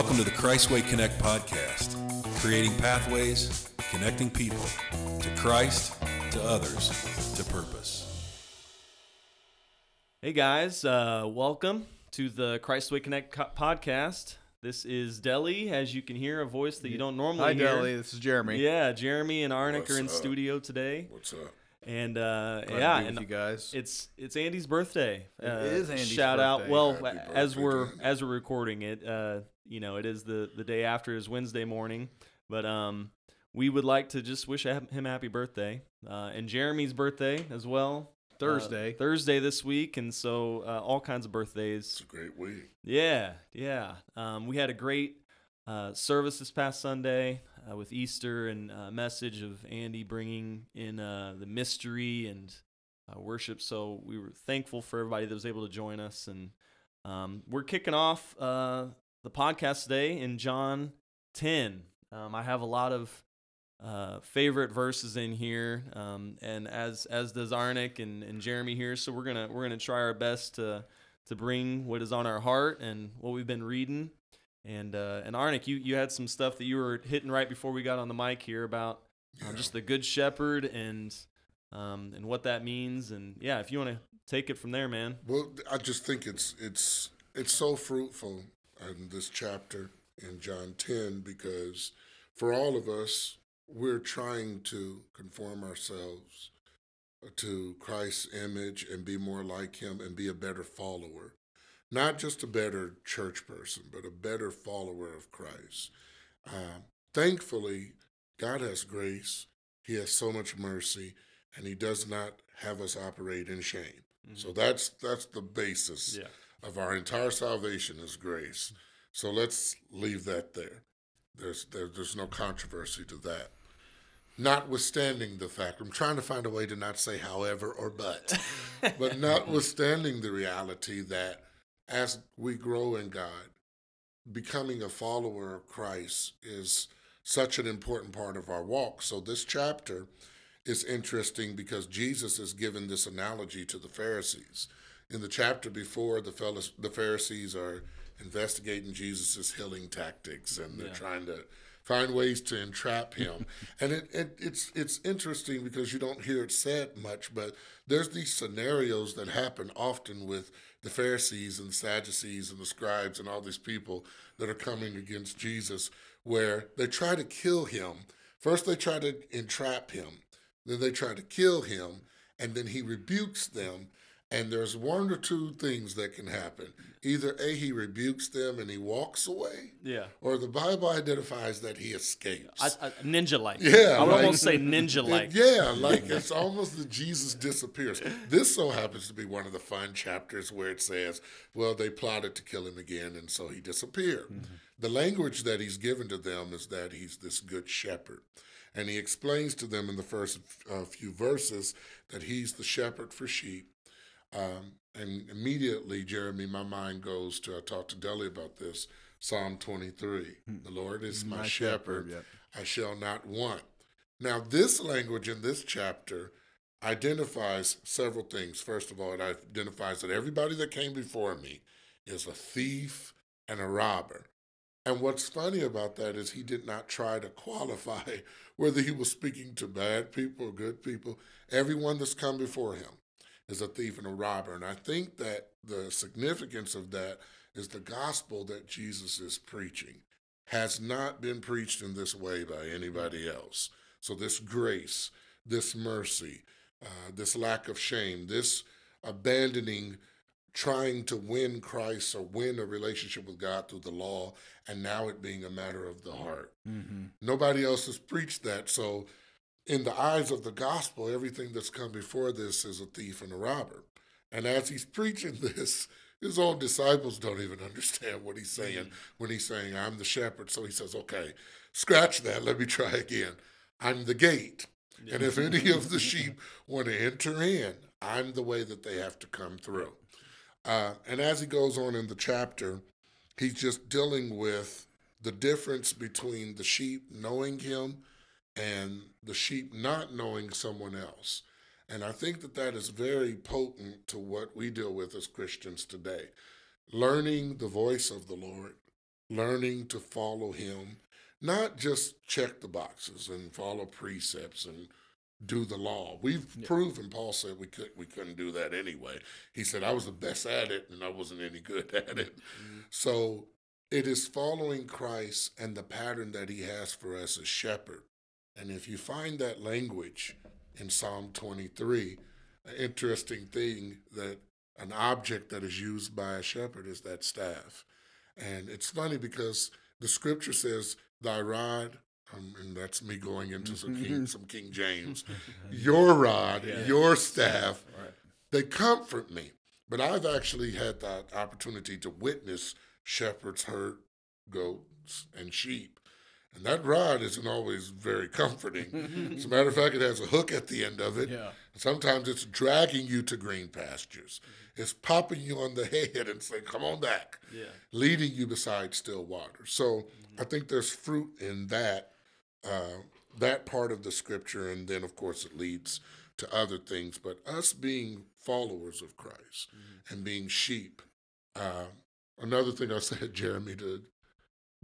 Welcome to the Christway Connect podcast, creating pathways, connecting people to Christ, to others, to purpose. Hey guys, uh, welcome to the Christway Connect co- podcast. This is Deli, as you can hear, a voice that you don't normally Hi, hear. Deli. This is Jeremy. Yeah, Jeremy and Arnick What's are in up? studio today, What's up? and uh, Glad yeah, and you guys. it's it's Andy's birthday. It uh, is Andy's shout out. Well, Happy as birthday we're as we're recording it, uh, you know, it is the the day after his Wednesday morning, but um, we would like to just wish him him happy birthday, uh, and Jeremy's birthday as well. uh, Thursday. Thursday this week, and so uh, all kinds of birthdays. It's a great week. Yeah, yeah. Um, we had a great uh, service this past Sunday uh, with Easter and a message of Andy bringing in uh, the mystery and uh, worship. So we were thankful for everybody that was able to join us. And um, we're kicking off uh, the podcast today in John 10. Um, I have a lot of uh, favorite verses in here, um, and as as does Arnick and, and Jeremy here. So we're gonna we're gonna try our best to to bring what is on our heart and what we've been reading. And uh, and Arnick, you you had some stuff that you were hitting right before we got on the mic here about uh, just the good shepherd and um, and what that means. And yeah, if you want to take it from there, man. Well, I just think it's it's it's so fruitful in this chapter in John 10 because for all of us, we're trying to conform ourselves to Christ's image and be more like Him and be a better follower. Not just a better church person, but a better follower of Christ. Um, thankfully, God has grace. He has so much mercy, and He does not have us operate in shame. So that's that's the basis Yeah. Of our entire salvation is grace. So let's leave that there. There's there, there's no controversy to that. Notwithstanding the fact, I'm trying to find a way to not say however or but, but notwithstanding the reality that as we grow in God, becoming a follower of Christ is such an important part of our walk. So this chapter is interesting because Jesus is given this analogy to the Pharisees. In the chapter before, the fellas, the Pharisees are investigating Jesus' healing tactics and they're Yeah. trying to find ways to entrap him. and it, it it's it's interesting because you don't hear it said much, but there's these scenarios that happen often with the Pharisees and the Sadducees and the scribes and all these people that are coming against Jesus where they try to kill him. First they try to entrap him, then they try to kill him, and then he rebukes them. And there's one or two things that can happen. Either A, he rebukes them and he walks away, Yeah. or the Bible identifies that he escapes. Ninja like. Yeah, I would like- almost say ninja like. Yeah, like it's almost that Jesus disappears. This so happens to be one of the fun chapters where it says, well, they plotted to kill him again, and so he disappeared. The language that he's given to them is that he's this good shepherd. And he explains to them in the first uh, few verses that he's the shepherd for sheep. Um, and immediately, Jeremy, my mind goes to, I talked to Deli about this, Psalm 23. The Lord is my, My shepherd, shepherd. I shall not want. Now, this language in this chapter identifies several things. First of all, it identifies that everybody that came before me is a thief and a robber. And what's funny about that is he did not try to qualify whether he was speaking to bad people or good people. Everyone that's come before him is a thief and a robber. And I think that the significance of that is the gospel that Jesus is preaching has not been preached in this way by anybody else. So, this grace, this mercy, uh, this lack of shame, this abandoning trying to win Christ or win a relationship with God through the law, and now it being a matter of the heart. Mm-hmm. Nobody else has preached that. So, in the eyes of the gospel, everything that's come before this is a thief and a robber. And as he's preaching this, his own disciples don't even understand what he's saying when he's saying, I'm the shepherd. So he says, okay, scratch that. Let me try again. I'm the gate. And if any of the sheep want to enter in, I'm the way that they have to come through. Uh, and as he goes on in the chapter, he's just dealing with the difference between the sheep knowing him and the sheep not knowing someone else. And I think that that is very potent to what we deal with as Christians today. Learning the voice of the Lord, learning to follow him, not just check the boxes and follow precepts and do the law. We've Yeah. proven Paul said we could we couldn't do that anyway. He said I was the best at it and I wasn't any good at it. Mm-hmm. So it is following Christ and the pattern that he has for us as shepherd. And if you find that language in Psalm 23, an interesting thing that an object that is used by a shepherd is that staff. And it's funny because the scripture says, Thy rod, um, and that's me going into some King, some King James, your rod, Yeah. your staff, Right. they comfort me. But I've actually had that opportunity to witness shepherds herd goats and sheep. And that rod isn't always very comforting. As a matter of fact, it has a hook at the end of it. Yeah. Sometimes it's dragging you to green pastures. It's popping you on the head and saying, come on back, Yeah. leading you beside still water. So I think there's fruit in that, uh, that part of the scripture. And then, of course, it leads to other things. But us being followers of Christ and being sheep. Uh, another thing I said, Jeremy, to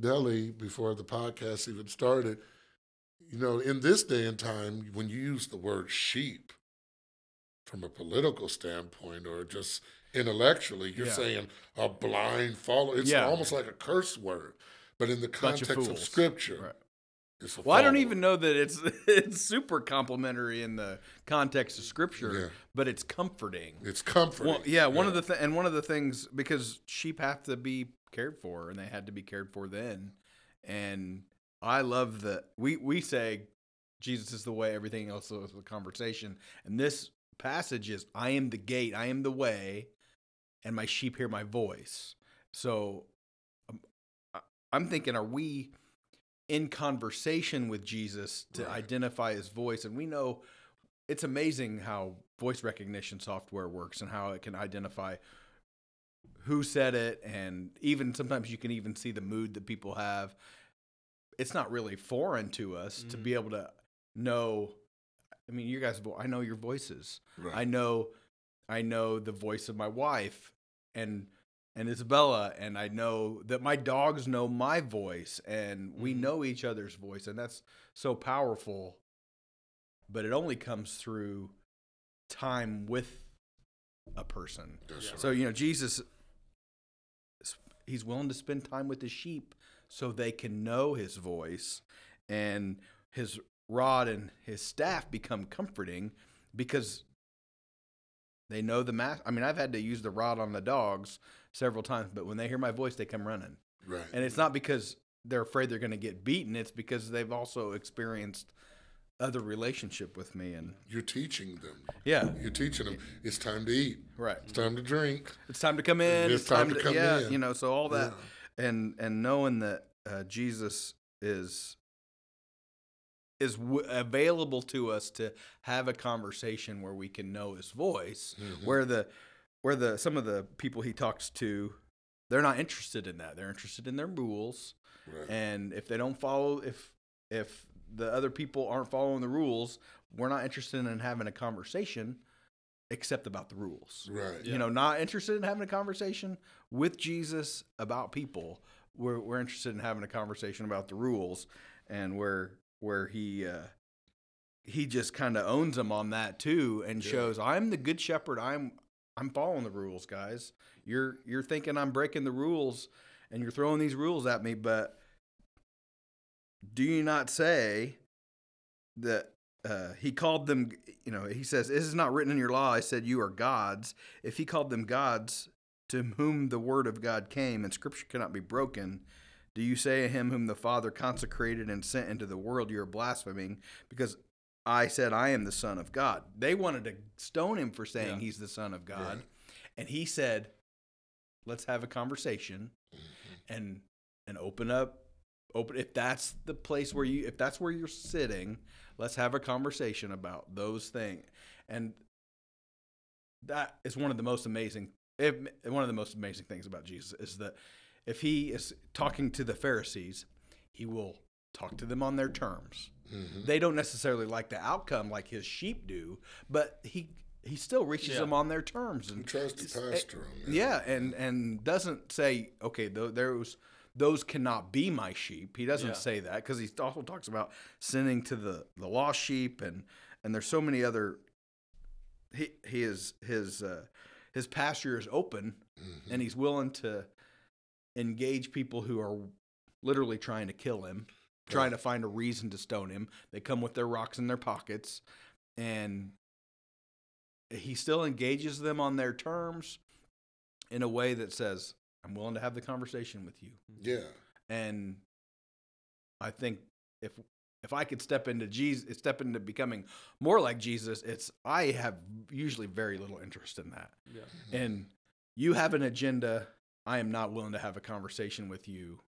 Deli before the podcast even started, you know, in this day and time, when you use the word sheep from a political standpoint or just intellectually, you're Yeah. saying a blind follower. It's Yeah. almost like a curse word. But in the Bunch of context of, scripture, Right. it's a Well, I don't even know that it's it's super complimentary in the context of scripture, Yeah. but it's comforting. It's comforting. Well, yeah, one of the th- and one of the things because sheep have to be cared for, and they had to be cared for then. And I love that we we say Jesus is the way. Everything else is the conversation, and this passage is I am the gate, I am the way, and my sheep hear my voice. So um, I'm thinking, are we in conversation with Jesus to Right. identify his voice? And we know it's amazing how voice recognition software works and how it can identify who said it and even sometimes you can even see the mood that people have it's not really foreign to us to Mhm. be able to know i mean you guys i know your voices Right. i know i know the voice of my wife and and isabella and i know that my dogs know my voice and we Mhm. know each other's voice and that's so powerful but it only comes through time with a person That's right. so you know Jesus he's willing to spend time with his sheep so they can know his voice and his rod and his staff become comforting because they know the mass I mean I've had to use the rod on the dogs several times but when they hear my voice they come running right. and it's not because they're afraid they're going to get beaten it's because they've also experienced other relationship with me and You're teaching them. yeah You're teaching them it's time to eat. right It's time to drink. it's time to come in. It's time to come yeah, in. You know, so all that, and and knowing that uh, Jesus is is w- available to us to have a conversation where we can know His voice. Mhm. Where the where the some of the people He talks to, they're not interested in that. They're interested in their rules, Right. and if they don't follow, if if the other people aren't following the rules, we're not interested in having a conversation, except about the rules right. you know, not interested in having a conversation with Jesus about people. We're we're interested in having a conversation about the rules and where where he uh he just kind of owns them on that too and Yeah. shows I'm the good shepherd. I'm I'm following the rules, guys. You're you're thinking I'm breaking the rules and you're throwing these rules at me, but do you not say that uh, he called them, you know, he says, This is not written in your law. I said, You are gods. If he called them gods to whom the word of God came and scripture cannot be broken, do you say to him whom the Father consecrated and sent into the world, you are blaspheming because I said, I am the Son of God? They wanted to stone him for saying Yeah. he's the Son of God. Right. And he said, Let's have a conversation and and open up open if that's the place where you if that's where you're sitting let's have a conversation about those things and that is one of the most amazing if, one of the most amazing things about jesus is that if he is talking to the pharisees he will talk to them on their terms Mhm. they don't necessarily like the outcome like his sheep do but he he still reaches Yeah. them on their terms He and tries to pastor them. yeah, and and doesn't say okay. Though those those cannot be my sheep. He doesn't Yeah. say that because he also talks about sending to the the lost sheep and and there's so many other. He he is his uh, his pasture is open Mhm. and he's willing to engage people who are literally trying to kill him, trying to find a reason to stone him. They come with their rocks in their pockets, and he still engages them on their terms in a way that says, "I'm willing to have the conversation with you." yeah, And I think if if I could step into Jesus, step into becoming more like Jesus, it's I have usually very little interest in that Yeah. and you have an agenda, I am not willing to have a conversation with you.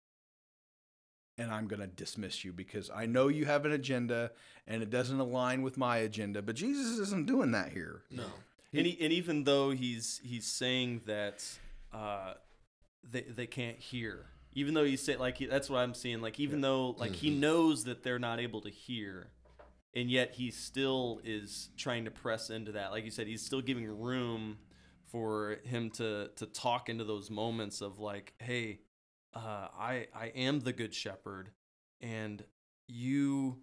And I'm going to dismiss you because I know you have an agenda and it doesn't align with my agenda. But Jesus isn't doing that here. no, and, he, and even though he's he's saying that uh, they they can't hear, even though he's saying like that's what I'm seeing. Like even though like he Mhm. knows that they're not able to hear, and yet he still is trying to press into that. Like you said, he's still giving room for him to to talk into those moments of like, hey, uh, I I am the good shepherd, and you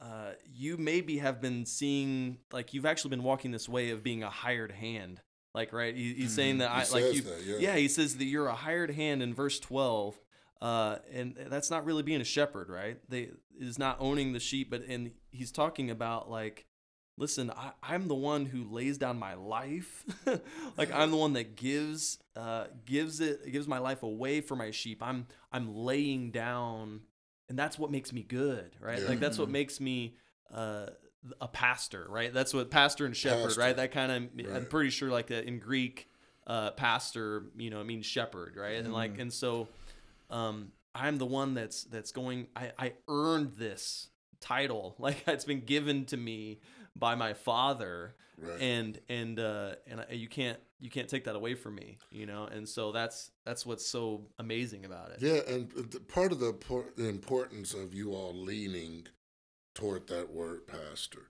uh, you maybe have been seeing like you've actually been walking this way of being a hired hand like right he, he's saying that He i like you that, yeah. yeah he says that you're a hired hand in verse 12 uh, and that's not really being a shepherd right they is not owning the sheep but and he's talking about like listen I, i'm the one who lays down my life like i'm the one that gives uh, gives it gives my life away for my sheep i'm i'm laying down and that's what makes me good right Yeah. like that's what Mhm. makes me uh, a pastor right? That's what pastor and shepherd Pastor. right? That kind of i'm pretty sure like that in greek uh, pastor you know it means shepherd right? And like Mhm. and so um, i'm the one that's that's going i i earned this title. Like it's been given to me by my father. Right. and and uh and I- you can't you can't take that away from me you know? And so that's that's what's so amazing about it. Yeah, and part of the, por- the importance of you all leaning toward that word, Pastor,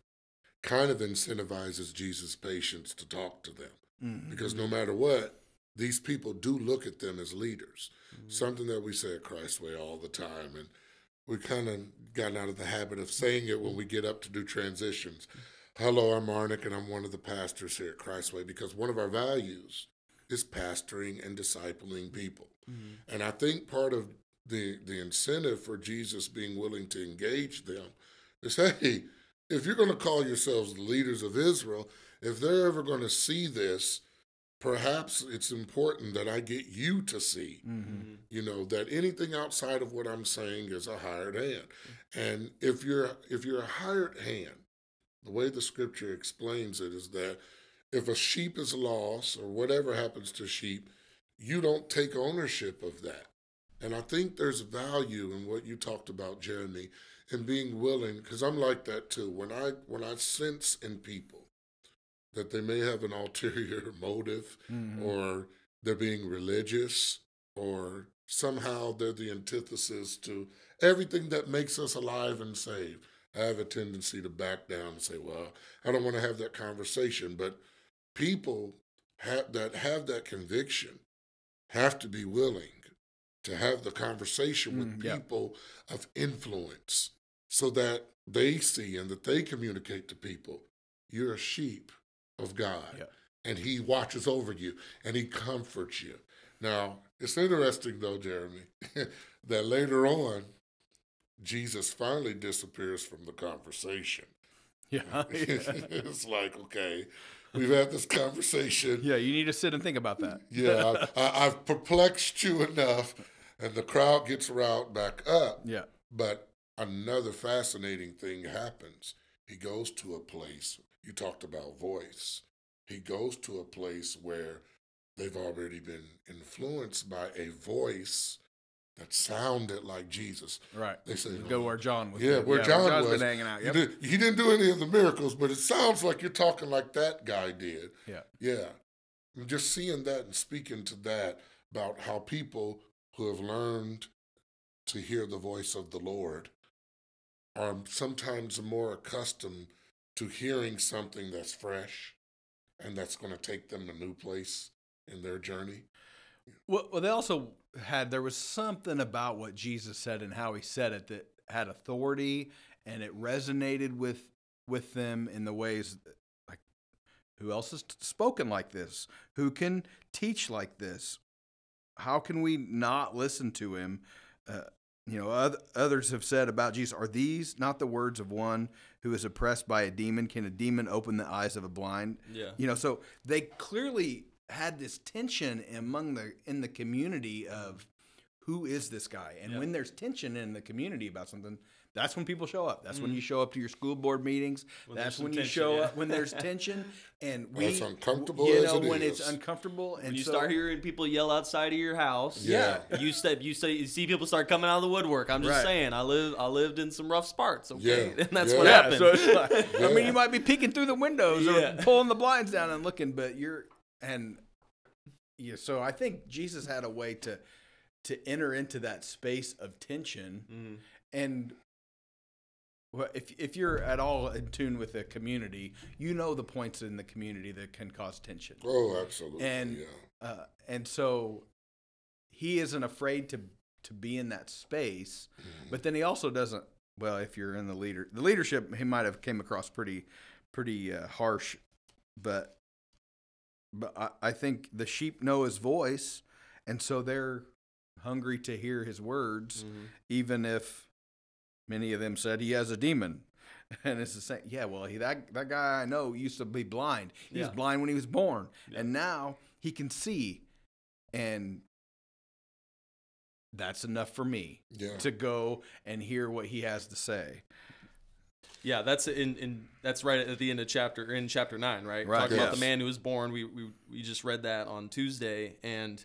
kind of incentivizes Jesus' patience to talk to them. Mhm. Because no matter what, these people do look at them as leaders. Mm-hmm. Something that we say at Christway all the time. And we kind of gotten out of the habit of saying it when we get up to do transitions. Hello, I'm Arnick, and I'm one of the pastors here at Christway because one of our values is pastoring and discipling people. Mhm. And I think part of the the incentive for Jesus being willing to engage them is hey, if you're going to call yourselves the leaders of Israel, if they're ever going to see this, perhaps it's important that I get you to see, Mhm. Mhm. you know, that anything outside of what I'm saying is a hired hand. And if you're if you're a hired hand, the way the scripture explains it is that if a sheep is lost or whatever happens to sheep, you don't take ownership of that. And I think there's value in what you talked about, Jeremy, in being willing, because I'm like that too. When I when I sense in people that they may have an ulterior motive Mhm. or they're being religious or somehow they're the antithesis to everything that makes us alive and saved. I have a tendency to back down and say, well, I don't want to have that conversation. But people have, that have that conviction have to be willing to have the conversation with Mm, yeah. people of influence so that they see and that they communicate to people you're a sheep of God Yeah. and he watches over you and he comforts you. Now, it's interesting though, Jeremy, that later on, Jesus finally disappears from the conversation. Yeah. it's like, okay, we've had this conversation. yeah, you need to sit and think about that. Yeah, I, I've perplexed you enough, and the crowd gets riled back up. Yeah. But another fascinating thing happens. He goes to a place, you talked about voice. He goes to a place where they've already been influenced by a voice that sounded like Jesus. Right. They say, Go where John was. Yeah, where John John's was. been hanging out. He, Yep. did, he didn't do any of the miracles, but it sounds like you're talking like that guy did. Yeah. Yeah. Just seeing that and speaking to that about how people who have learned to hear the voice of the Lord are sometimes more accustomed to hearing something that's fresh and that's going to take them to a new place in their journey. Well, well, they also had there was something about what Jesus said and how he said it that had authority, and it resonated with with them in the ways like who else has spoken like this? Who can teach like this? How can we not listen to him? Uh, you know, oth- others have said about Jesus, are these not the words of one who is oppressed by a demon? Can a demon open the eyes of a blind? Yeah. You know, so they clearly had this tension among the in the community of who is this guy? And Yeah. when there's tension in the community about something, that's when people show up. That's when you show up to your school board meetings. Mm. When that's when you tension, show yeah. up when there's tension and we As uncomfortable you know it when it's uncomfortable and When you so- start hearing people yell outside of your house, Yeah. you step. you say you see people start coming out of the woodwork. I'm just Right. saying, I live I lived in some rough spots, okay, Yeah. and that's Yeah. what happened. so it's like, I mean, you might be peeking through the windows or pulling the blinds down and looking, but you're and yeah. So I think Jesus had a way to to enter into that space of tension, Mhm. and well, if if you're at all in tune with the community, you know the points in the community that can cause tension, Oh, absolutely. And- yeah. uh, and so he isn't afraid to to be in that space. Mhm. But then he also doesn't. Well, if you're in the leader, the leadership, he might have came across pretty, pretty uh, harsh. But, but I, I think the sheep know his voice, and so they're hungry to hear his words, Mhm. even if many of them said he has a demon. And it's the same. Yeah, well, he that that guy I know used to be blind. He was blind when he was born, Yeah. and now he can see, and that's enough for me Yeah. to go and hear what he has to say. Yeah, that's in, in that's right at the end of chapter in chapter nine, right? Right, Talking about the man who was born. We we we just read that on Tuesday, and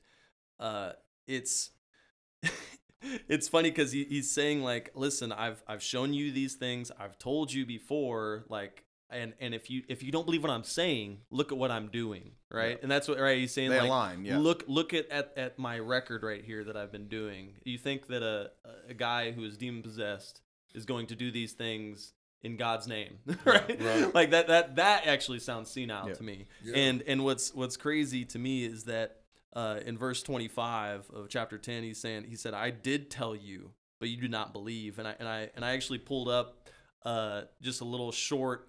uh, it's it's funny because he, he's saying like, listen, I've I've shown you these things. I've told you before, like. And, and if you if you don't believe what I'm saying, look at what I'm doing, right? Yeah. And that's what right he's saying. They like, align, yeah. Look look at, at at my record right here that I've been doing. You think that a a guy who is demon possessed is going to do these things in God's name, right? right. Like that that that actually sounds senile Yeah. to me. Yeah. And and what's what's crazy to me is that uh, in verse 25 of chapter 10 he's saying he said I did tell you but you do not believe and I and I and I actually pulled up uh, just a little short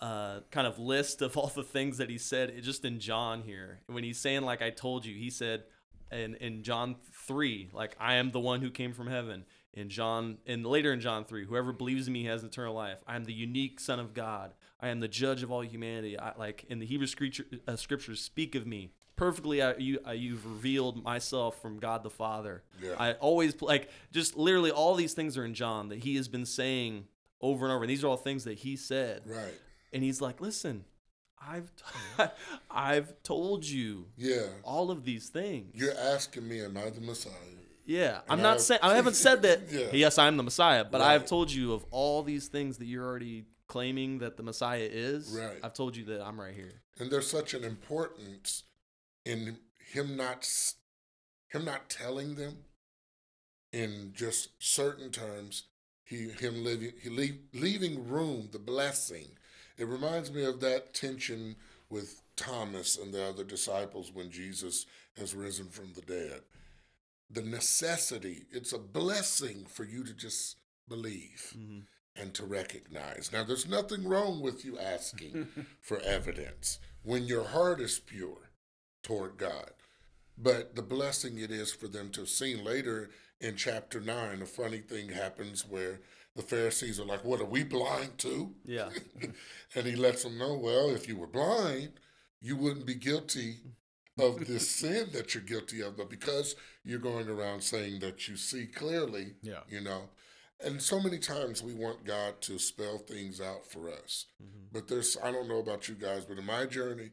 uh, kind of list of all the things that he said just in John here. When he's saying like I told you, he said in in John 3 like I am the one who came from heaven. In John and later in John 3, whoever believes in me has eternal life. I am the unique son of God. I am the judge of all humanity. I, like in the Hebrew scripture, uh, scriptures speak of me. Perfectly I, you I, you've revealed myself from God the Father. Yeah. I always like just literally all these things are in John that he has been saying over and over. And these are all things that he said. Right. And he's like, "Listen, I've I've told you Yeah. all of these things. You're asking me, am I the Messiah? yeah, I'm And not saying I haven't said that. Yeah. Yes, I'm the Messiah, but I've told you of all these things that you're already claiming that the Messiah is. Right. I've told you that I'm right here. And there's such an importance in him not him not telling them in just certain terms. He him living he leave, leaving room the blessing. It reminds me of that tension with Thomas and the other disciples when Jesus has risen from the dead. The necessity, it's a blessing for you to just believe Mhm. and to recognize. Now, there's nothing wrong with you asking for evidence when your heart is pure toward God. But the blessing it is for them to have seen later in chapter 9, a funny thing happens where the Pharisees are like, What are we blind to? Yeah. and he lets them know, Well, if you were blind, you wouldn't be guilty of this sin that you're guilty of. But because you're going around saying that you see clearly, Yeah. you know, and so many times we want God to spell things out for us. Mhm. But there's, I don't know about you guys, but in my journey,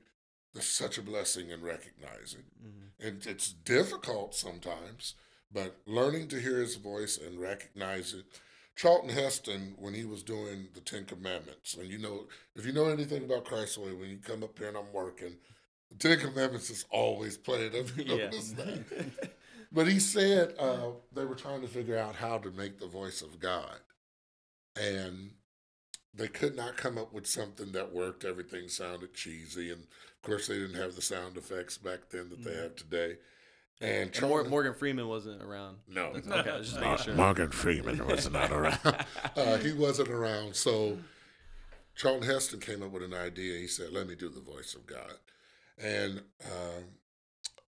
there's such a blessing in recognizing. Mhm. And it's difficult sometimes, but learning to hear his voice and recognize it. Charlton Heston, when he was doing the Ten Commandments, and you know, if you know anything about Christway, when you come up here and I'm working, the Ten Commandments is always played. You Yeah. that? But he said uh, they were trying to figure out how to make the voice of God. And they could not come up with something that worked. Everything sounded cheesy. And of course, they didn't have the sound effects back then that they Mhm. have today. And And Mor- Charlton, Morgan Freeman wasn't around. no, Okay, just Mar- making sure. Morgan Freeman was not around. uh, he wasn't around. So Charlton Heston came up with an idea. He said, "Let me do the voice of God," and um,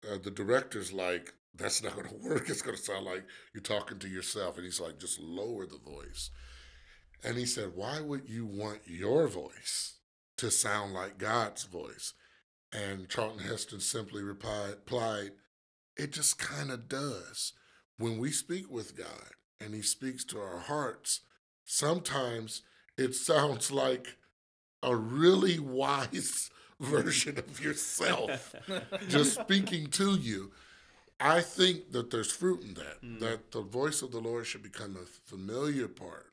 uh, the director's like, "That's not going to work. It's going to sound like you're talking to yourself." And he's like, "Just lower the voice." And he said, "Why would you want your voice to sound like God's voice?" And Charlton Heston simply replied, "It just kind of does." when we speak with God and He speaks to our hearts, sometimes it sounds like a really wise version of yourself just speaking to you. I think that there's fruit in that, Mm. that the voice of the Lord should become a familiar part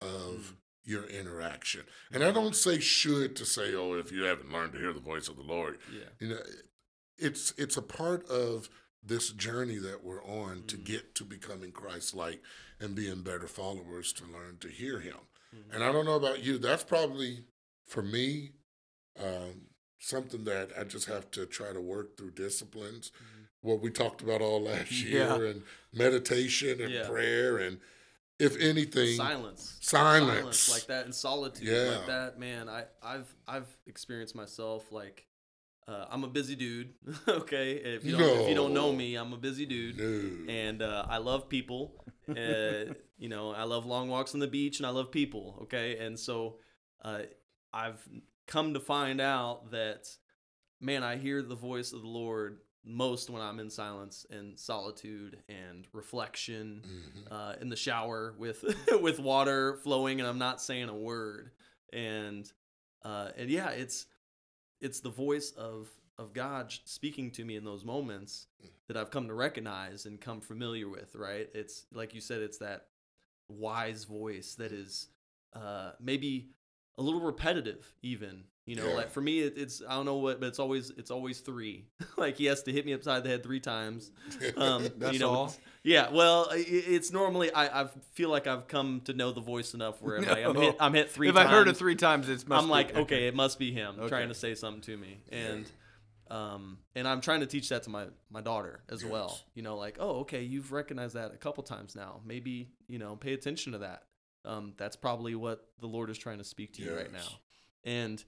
of Mm. your interaction. And I don't say should to say, oh, if you haven't learned to hear the voice of the Lord, Yeah. you know it's it's a part of this journey that we're on to Mhm. get to becoming christ-like and being better followers to learn to hear him Mhm. and i don't know about you that's probably for me um, something that i just have to try to work through disciplines Mhm. what we talked about all last year Yeah. and meditation and Yeah. prayer and if anything silence. silence, like that and solitude Yeah. like that man i i've i've experienced myself like uh, i'm a busy dude okay? If you don't if you don't know me i'm a busy dude No. and uh, i love people uh, you know i love long walks on the beach and i love people okay? And so uh, i've come to find out that man i hear the voice of the lord most when i'm in silence and solitude and reflection Mhm. uh, in the shower with with water flowing and I'm not saying a word. And uh, and yeah it's it's the voice of of God speaking to me in those moments that I've come to recognize and come familiar with right? It's like you said it's that wise voice that is uh, maybe a little repetitive even you know Yeah. like for me it, it's I don't know what but it's always it's always three like he has to hit me upside the head three times um, That's you know, all? Yeah, well, i- i- it's normally I, I feel like I've come to know the voice enough where I'm, like, I'm hit I'm hit three if times. I heard it three times, it's must I'm be- like, okay, it must be him Okay. trying to say something to me, and um, and I'm trying to teach that to my my daughter as well. You know, like, oh, okay, you've recognized that a couple times now. Maybe you know, pay attention to that. Um, that's probably what the Lord is trying to speak to you right now, and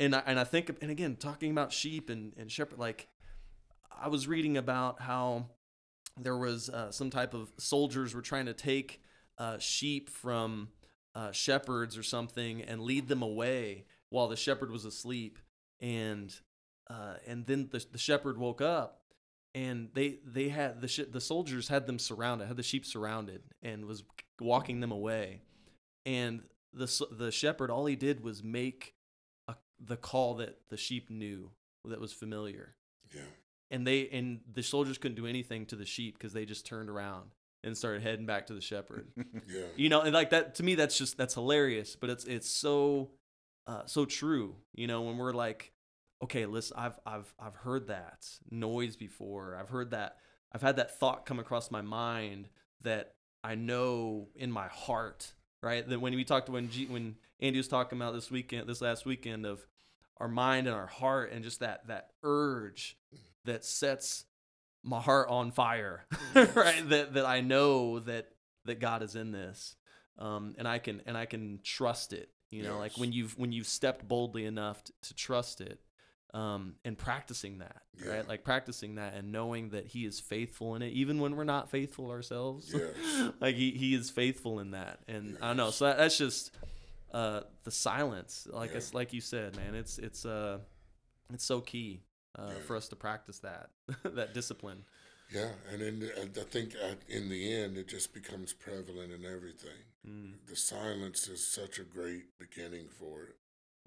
and I, and I think and again talking about sheep and and shepherd like I was reading about how there was uh, some type of soldiers were trying to take uh, sheep from uh, shepherds or something and lead them away while the shepherd was asleep. And uh, and then the, the shepherd woke up and they they had the sh- the soldiers had them surrounded had the sheep surrounded and was walking them away. And the the shepherd all he did was make the call that the sheep knew that was familiar. Yeah. And they and the soldiers couldn't do anything to the sheep because they just turned around and started heading back to the shepherd. Yeah. You know and like that to me that's just that's hilarious but it's it's so uh so true you know when we're like okay listen i've i've i've heard that noise before. I've heard that i've had that thought come across my mind that i know in my heart right? That when we talked when G, when andy was talking about this weekend this last weekend of our mind and our heart and just that that urge that sets my heart on fire right? That that i know that that god is in this um and i can and i can trust it you know? Like when you've when you've stepped boldly enough to, to trust it um and practicing that Yeah. right like practicing that and knowing that he is faithful in it even when we're not faithful ourselves Yes. like he, he is faithful in that and i don't know so that, that's just uh the silence like Yeah. it's like you said man it's it's uh it's so key uh, Yeah. for us to practice that that discipline Yeah, and in the, I think in the end, it just becomes prevalent in everything. mm The silence is such a great beginning for it,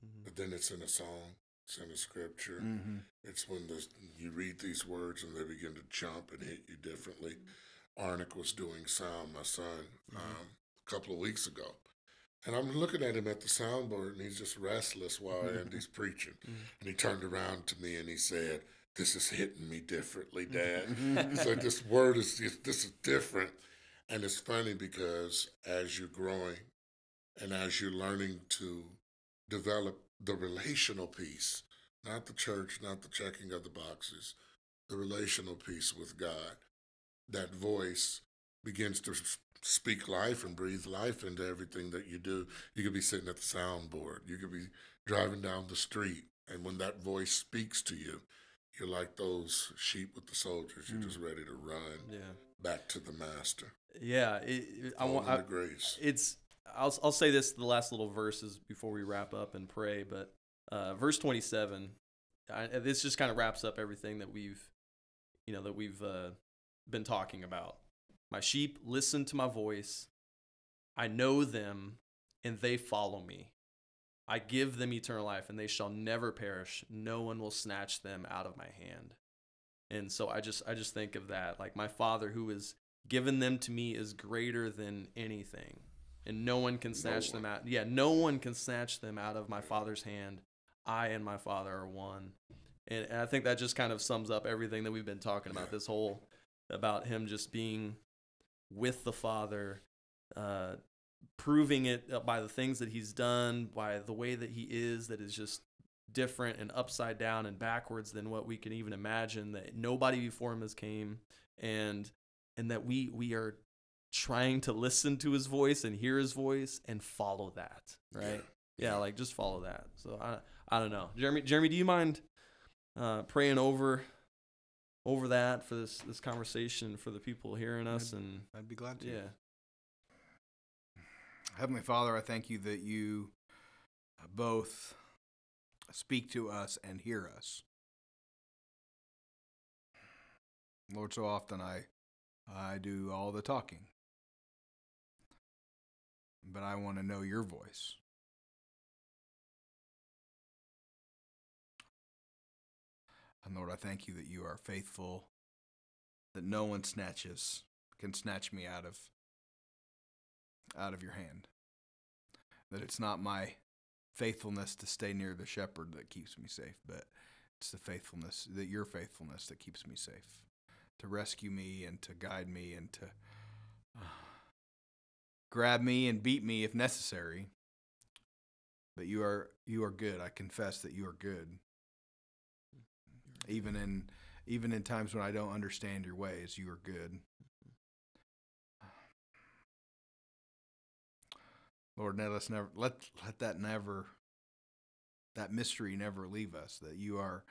mhm. but then it's in a song, it's in a scripture. Mhm. It's when the, you read these words and they begin to jump and hit you differently. Arnick was doing sound, my son, um, a couple of weeks ago. And I'm looking at him at the soundboard and he's just restless while Andy's preaching. And he turned around to me and he said, This is hitting me differently, Dad. He's like, This word is, this is different. And it's funny because as you're growing and as you're learning to develop the relational piece, not the church, not the checking of the boxes, the relational piece with God, that voice begins to speak life and breathe life into everything that you do. You could be sitting at the soundboard, you could be driving down the street, and when that voice speaks to you, you're like those sheep with the soldiers. You're Mm. just ready to run Yeah. back to the master. Yeah. It, I want. grace. it's I'll I'll say this the last little verses before we wrap up and pray, but uh, verse 27 I, this just kind of wraps up everything that we've you know that we've uh, been talking about. My sheep listen to my voice. I know them and they follow me. I give them eternal life and they shall never perish. No one will snatch them out of my hand. And so I just I just think of that like my father who has given them to me is greater than anything and no one can snatch them one. out. Yeah, no one can snatch them out of my father's hand. I and my father are one. And, and I think that just kind of sums up everything that we've been talking about this whole about him just being with the father, uh, proving it by the things that he's done, by the way that he is, that is just different and upside down and backwards than what we can even imagine. That nobody before him has came, and and that we we are trying to listen to his voice and hear his voice and follow that, right? Yeah, like just follow that. So I I don't know, Jeremy. Jeremy, do you mind uh, praying over over that for this this conversation for the people hearing us and I'd be glad to. yeah. Heavenly Father, I thank you that you uh, both speak to us and hear us. Lord, so often I I do all the talking. But I want to know your voice. And Lord, I thank you that you are faithful, that no one snatches can snatch me out of out of your hand. That it's not my faithfulness to stay near the shepherd that keeps me safe, but it's the faithfulness, that your faithfulness that keeps me safe, to rescue me and to guide me and to uh, grab me and beat me if necessary. But you are you are good. I confess that you are good. Even in even in times when I don't understand your ways, you are good. Lord, let us never let let that never that mystery never leave us. That you are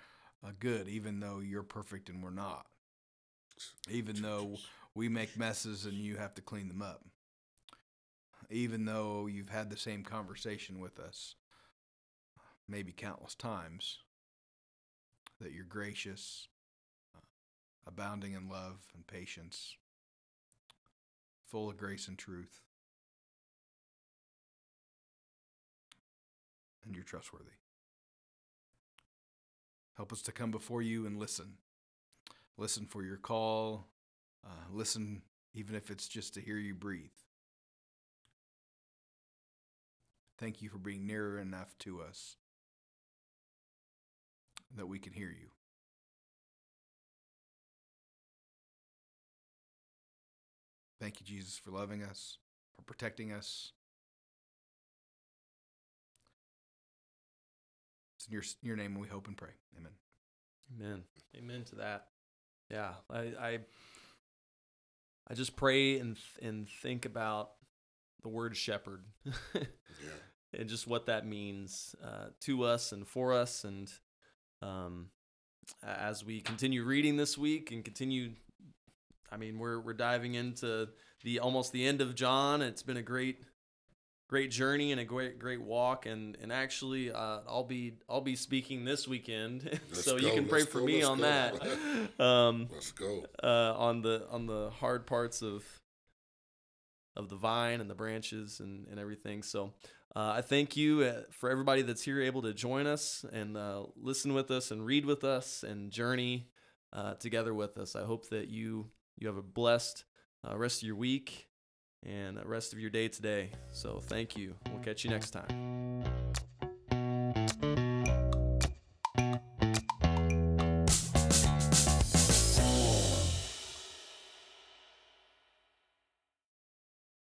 uh, good, even though you're perfect and we're not. Even though we make messes and you have to clean them up. Even though you've had the same conversation with us, maybe countless times, that you're gracious, uh, abounding in love and patience, full of grace and truth. and you're trustworthy. Help us to come before you and listen. Listen for your call. Uh, listen, even if it's just to hear you breathe. Thank you for being near enough to us that we can hear you. Thank you, Jesus, for loving us, for protecting us, It's in your your name we hope and pray. Amen. Amen. Amen to that. Yeah, I I, I just pray and and think about the word shepherd Yeah. and just what that means uh, to us and for us, and um, as we continue reading this week and continue. I mean, we're we're diving into the almost the end of John. It's been a great great journey and a great great walk and and actually uh, I'll be I'll be speaking this weekend Let's so you can pray for go, me on go. that um Let's go. uh on the on the hard parts of of the vine and the branches and and everything so uh, I thank you uh, for everybody that's here able to join us and uh, listen with us and read with us and journey uh, together with us. I hope that you you have a blessed uh, rest of your week and the rest of your day today. So thank you. We'll catch you next time.